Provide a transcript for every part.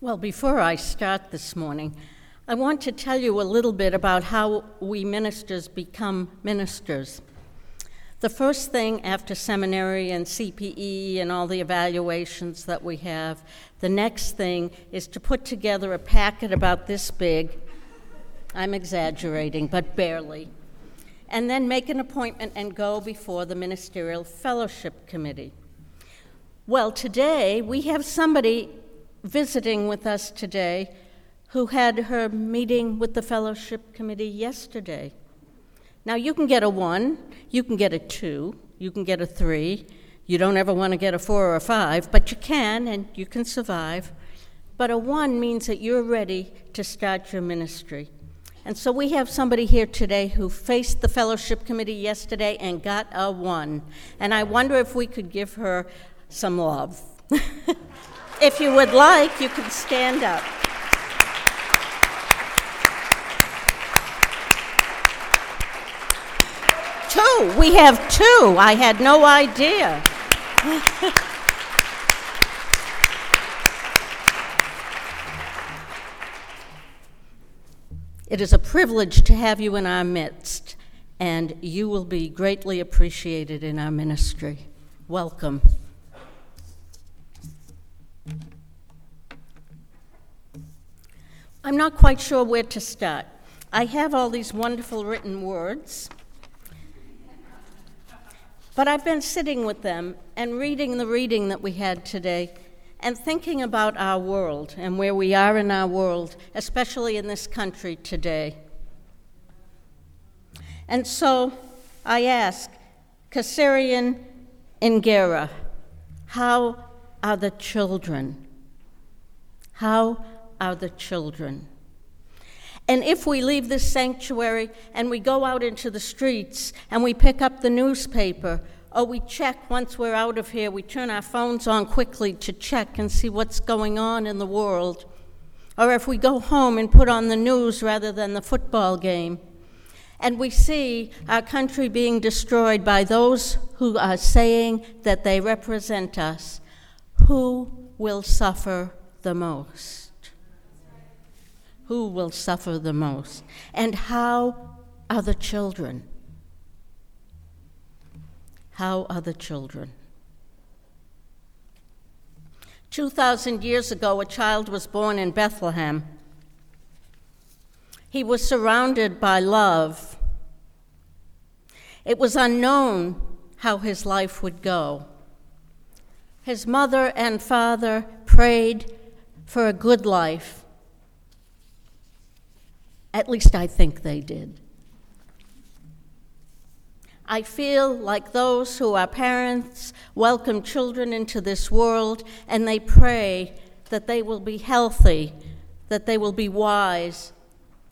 Well, before I start this morning, I want to tell you a little bit about how we ministers become ministers. The first thing after seminary and CPE and all the evaluations that we have, the next thing is to put together a packet about this big. I'm exaggerating, but barely. And then make an appointment and go before the Ministerial Fellowship Committee. Well, today we have somebody visiting with us today who had her meeting with the Fellowship Committee yesterday. Now, you can get a one, you can get a two, you can get a three. You don't ever want to get a four or a five, but you can and you can survive. But a one means that you're ready to start your ministry. And so we have somebody here today who faced the fellowship committee yesterday and got a one. And I wonder if we could give her some love. if you would like, you can stand up. Two. We have two. I had no idea. it is a privilege to have you in our midst, and you will be greatly appreciated in our ministry. Welcome. I'm not quite sure where to start. I have all these wonderful written words. But I've been sitting with them and reading the reading that we had today and thinking about our world and where we are in our world, especially in this country today. And so I ask Kasserian Ingera, how are the children? How are the children? And if we leave this sanctuary and we go out into the streets and we pick up the newspaper, or we check once we're out of here, we turn our phones on quickly to check and see what's going on in the world, or if we go home and put on the news rather than the football game, and we see our country being destroyed by those who are saying that they represent us, who will suffer the most? Who will suffer the most? And how are the children? How are the children? 2,000 years ago, a child was born in Bethlehem. He was surrounded by love. It was unknown how his life would go. His mother and father prayed for a good life at least I think they did. I feel like those who are parents welcome children into this world and they pray that they will be healthy, that they will be wise,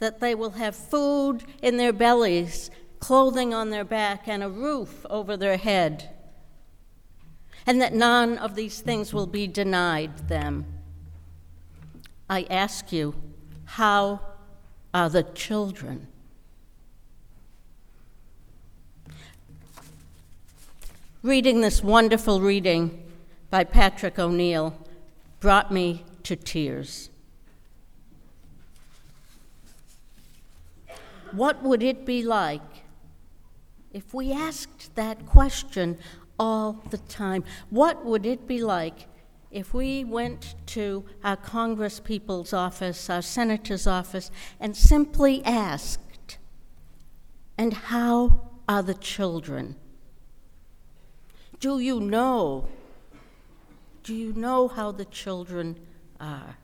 that they will have food in their bellies, clothing on their back, and a roof over their head, and that none of these things will be denied them. I ask you, how are the children. Reading this wonderful reading by Patrick O'Neill brought me to tears. What would it be like if we asked that question all the time? What would it be like if we went to our Congress people's office, our senator's office, and simply asked, And how are the children? Do you know? Do you know how the children are?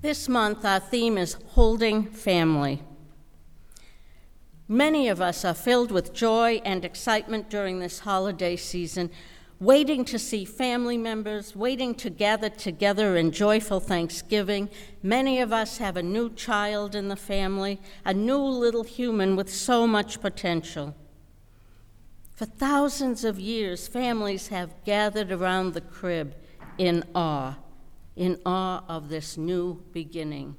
This month, our theme is Holding Family. Many of us are filled with joy and excitement during this holiday season, waiting to see family members, waiting to gather together in joyful thanksgiving. Many of us have a new child in the family, a new little human with so much potential. For thousands of years, families have gathered around the crib in awe, in awe of this new beginning.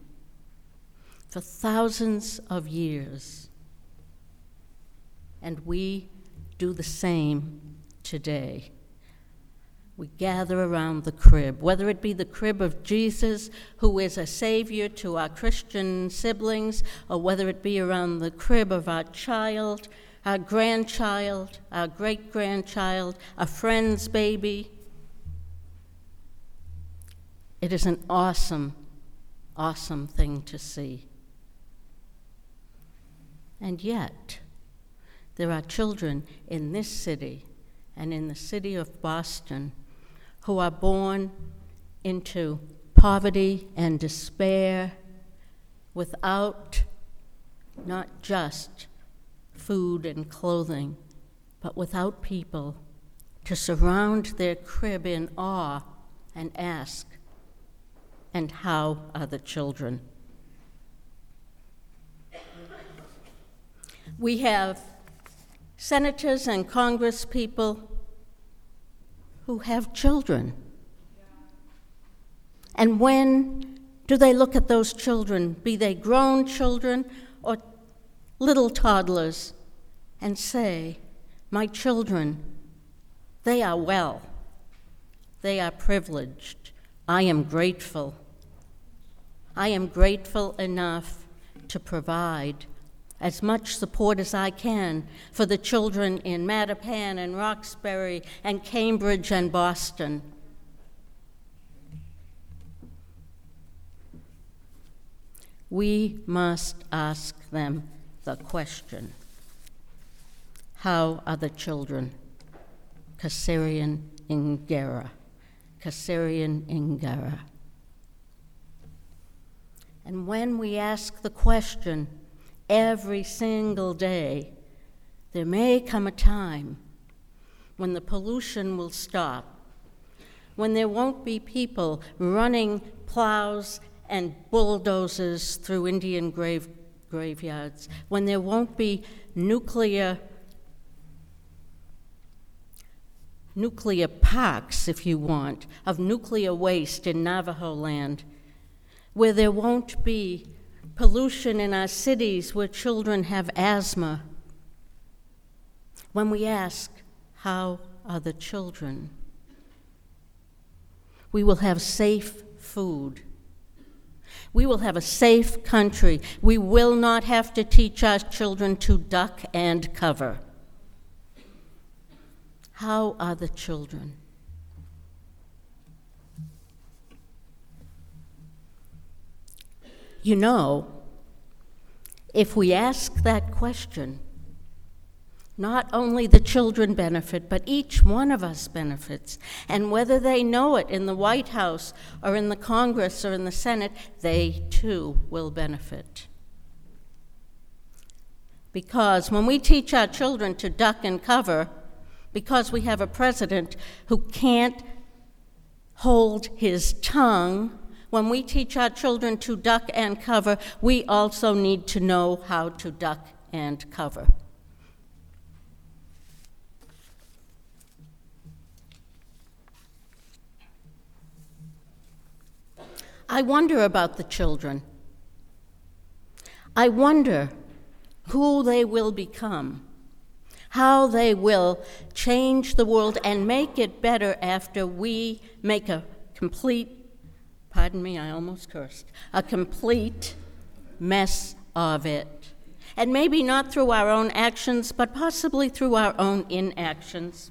For thousands of years and we do the same today. we gather around the crib, whether it be the crib of Jesus, who is a Savior to our Christian siblings, or whether it be around the crib of our child, our grandchild, our great grandchild, a friend's baby. It is an awesome, awesome thing to see. And yet, there are children in this city and in the city of Boston who are born into poverty and despair without not just food and clothing, but without people to surround their crib in awe and ask, And how are the children? We have senators and congresspeople who have children. And when do they look at those children, be they grown children or little toddlers, and say, My children, they are well, they are privileged, I am grateful. I am grateful enough to provide as much support as I can for the children in Mattapan and Roxbury and Cambridge and Boston. We must ask them the question How are the children? Kasserian Ingera. Kasserian Ingera. And when we ask the question, every single day, there may come a time when the pollution will stop, when there won't be people running plows and bulldozers through Indian grave, graveyards, when there won't be nuclear nuclear parks, if you want, of nuclear waste in Navajo land, where there won't be pollution in our cities where children have asthma. When we ask, How are the children? We will have safe food. We will have a safe country. We will not have to teach our children to duck and cover. How are the children? You know, if we ask that question, not only the children benefit, but each one of us benefits. And whether they know it in the White House or in the Congress or in the Senate, they too will benefit. Because when we teach our children to duck and cover, because we have a president who can't hold his tongue when we teach our children to duck and cover, we also need to know how to duck and cover. I wonder about the children. I wonder who they will become, how they will change the world and make it better after we make a complete pardon me, I almost cursed, a complete mess of it. And maybe not through our own actions, but possibly through our own inactions.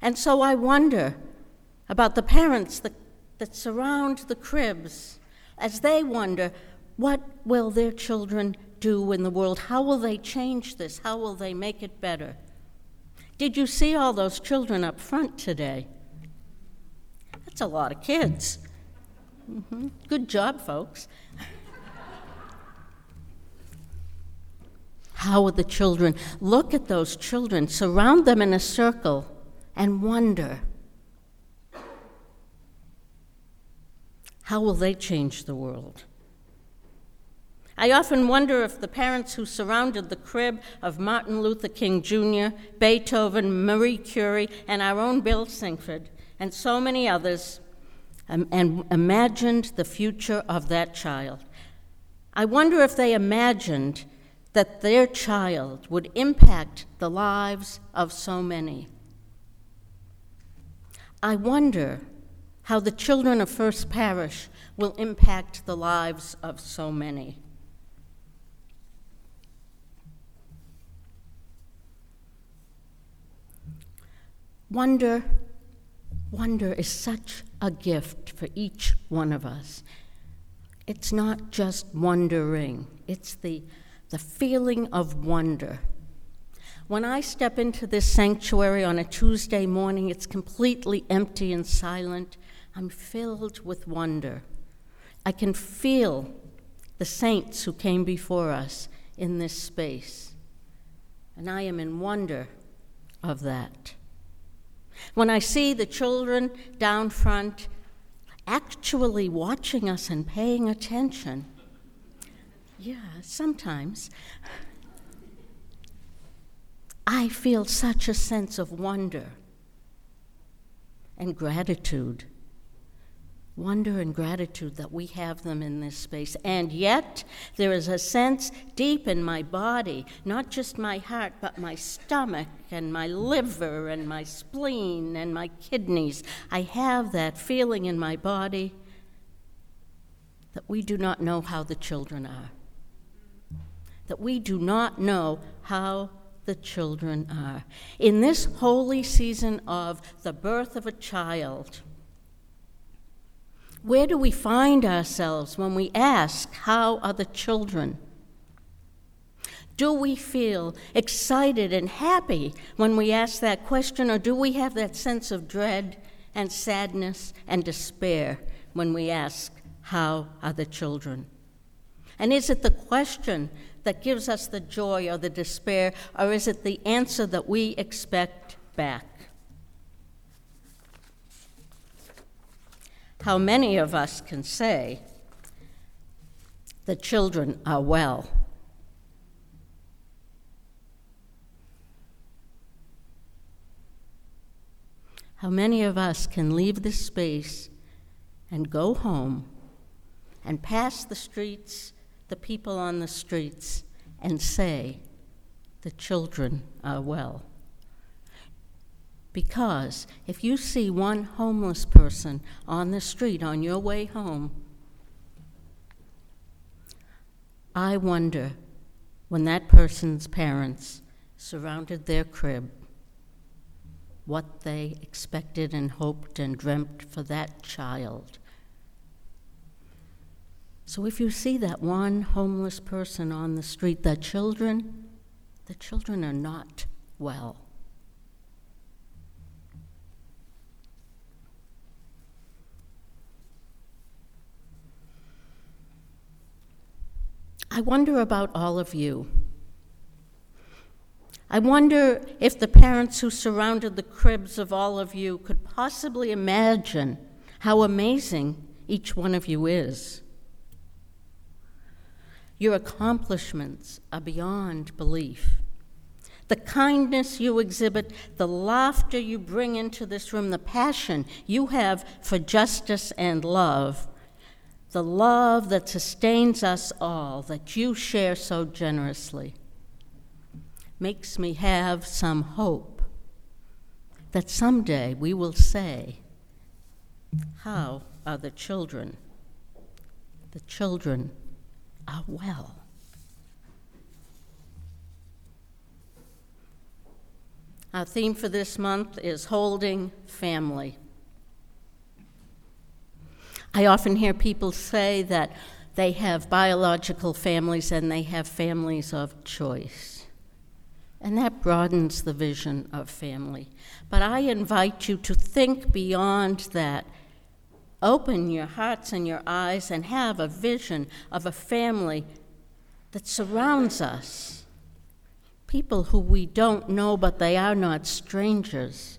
And so I wonder about the parents that, that surround the cribs as they wonder what will their children do in the world? How will they change this? How will they make it better? Did you see all those children up front today? That's a lot of kids. Mm-hmm. Good job, folks. How would the children look at those children, surround them in a circle, and wonder how will they change the world? I often wonder if the parents who surrounded the crib of Martin Luther King Jr., Beethoven, Marie Curie, and our own Bill Sinkford and so many others, um, and imagined the future of that child. I wonder if they imagined that their child would impact the lives of so many. I wonder how the children of First Parish will impact the lives of so many. Wonder, wonder is such a gift for each one of us. It's not just wondering, it's the, the feeling of wonder. When I step into this sanctuary on a Tuesday morning, it's completely empty and silent. I'm filled with wonder. I can feel the saints who came before us in this space. And I am in wonder of that. When I see the children down front actually watching us and paying attention, yeah, sometimes, I feel such a sense of wonder and gratitude wonder and gratitude that we have them in this space. And yet, there is a sense deep in my body, not just my heart, but my stomach and my liver and my spleen and my kidneys. I have that feeling in my body that we do not know how the children are. That we do not know how the children are. In this holy season of the birth of a child, where do we find ourselves when we ask, How are the children? Do we feel excited and happy when we ask that question, or do we have that sense of dread and sadness and despair when we ask, How are the children? And is it the question that gives us the joy or the despair, or is it the answer that we expect back? How many of us can say, the children are well? How many of us can leave this space and go home and pass the streets, the people on the streets, and say, the children are well? Because if you see one homeless person on the street on your way home, I wonder when that person's parents surrounded their crib what they expected and hoped and dreamt for that child. So if you see that one homeless person on the street, the children, the children are not well. I wonder about all of you. I wonder if the parents who surrounded the cribs of all of you could possibly imagine how amazing each one of you is. Your accomplishments are beyond belief. The kindness you exhibit, the laughter you bring into this room, the passion you have for justice and love the love that sustains us all, that you share so generously, makes me have some hope that someday we will say, How are the children? The children are well. Our theme for this month is Holding Family. I often hear people say that they have biological families and they have families of choice. And that broadens the vision of family. But I invite you to think beyond that. Open your hearts and your eyes and have a vision of a family that surrounds us. People who we don't know, but they are not strangers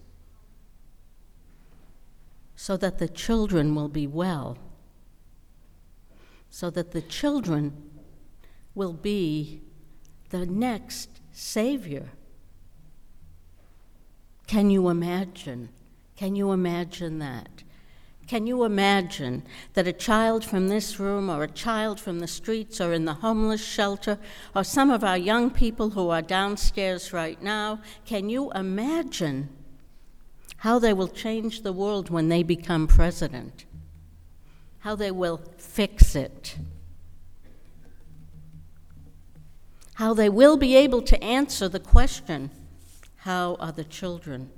so that the children will be well, so that the children will be the next Savior. Can you imagine? Can you imagine that? Can you imagine that a child from this room, or a child from the streets, or in the homeless shelter, or some of our young people who are downstairs right now, can you imagine how they will change the world when they become president, how they will fix it, how they will be able to answer the question how are the children?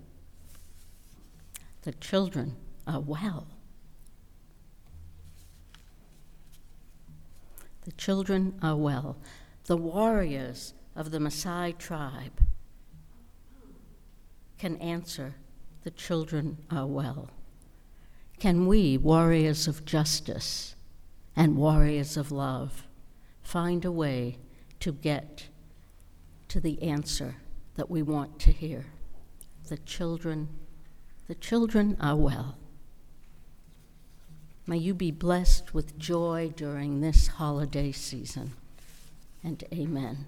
The children are well. The children are well. The warriors of the Maasai tribe can answer the children are well. Can we, warriors of justice and warriors of love, find a way to get to the answer that we want to hear? The children, the children are well. May you be blessed with joy during this holiday season. And amen.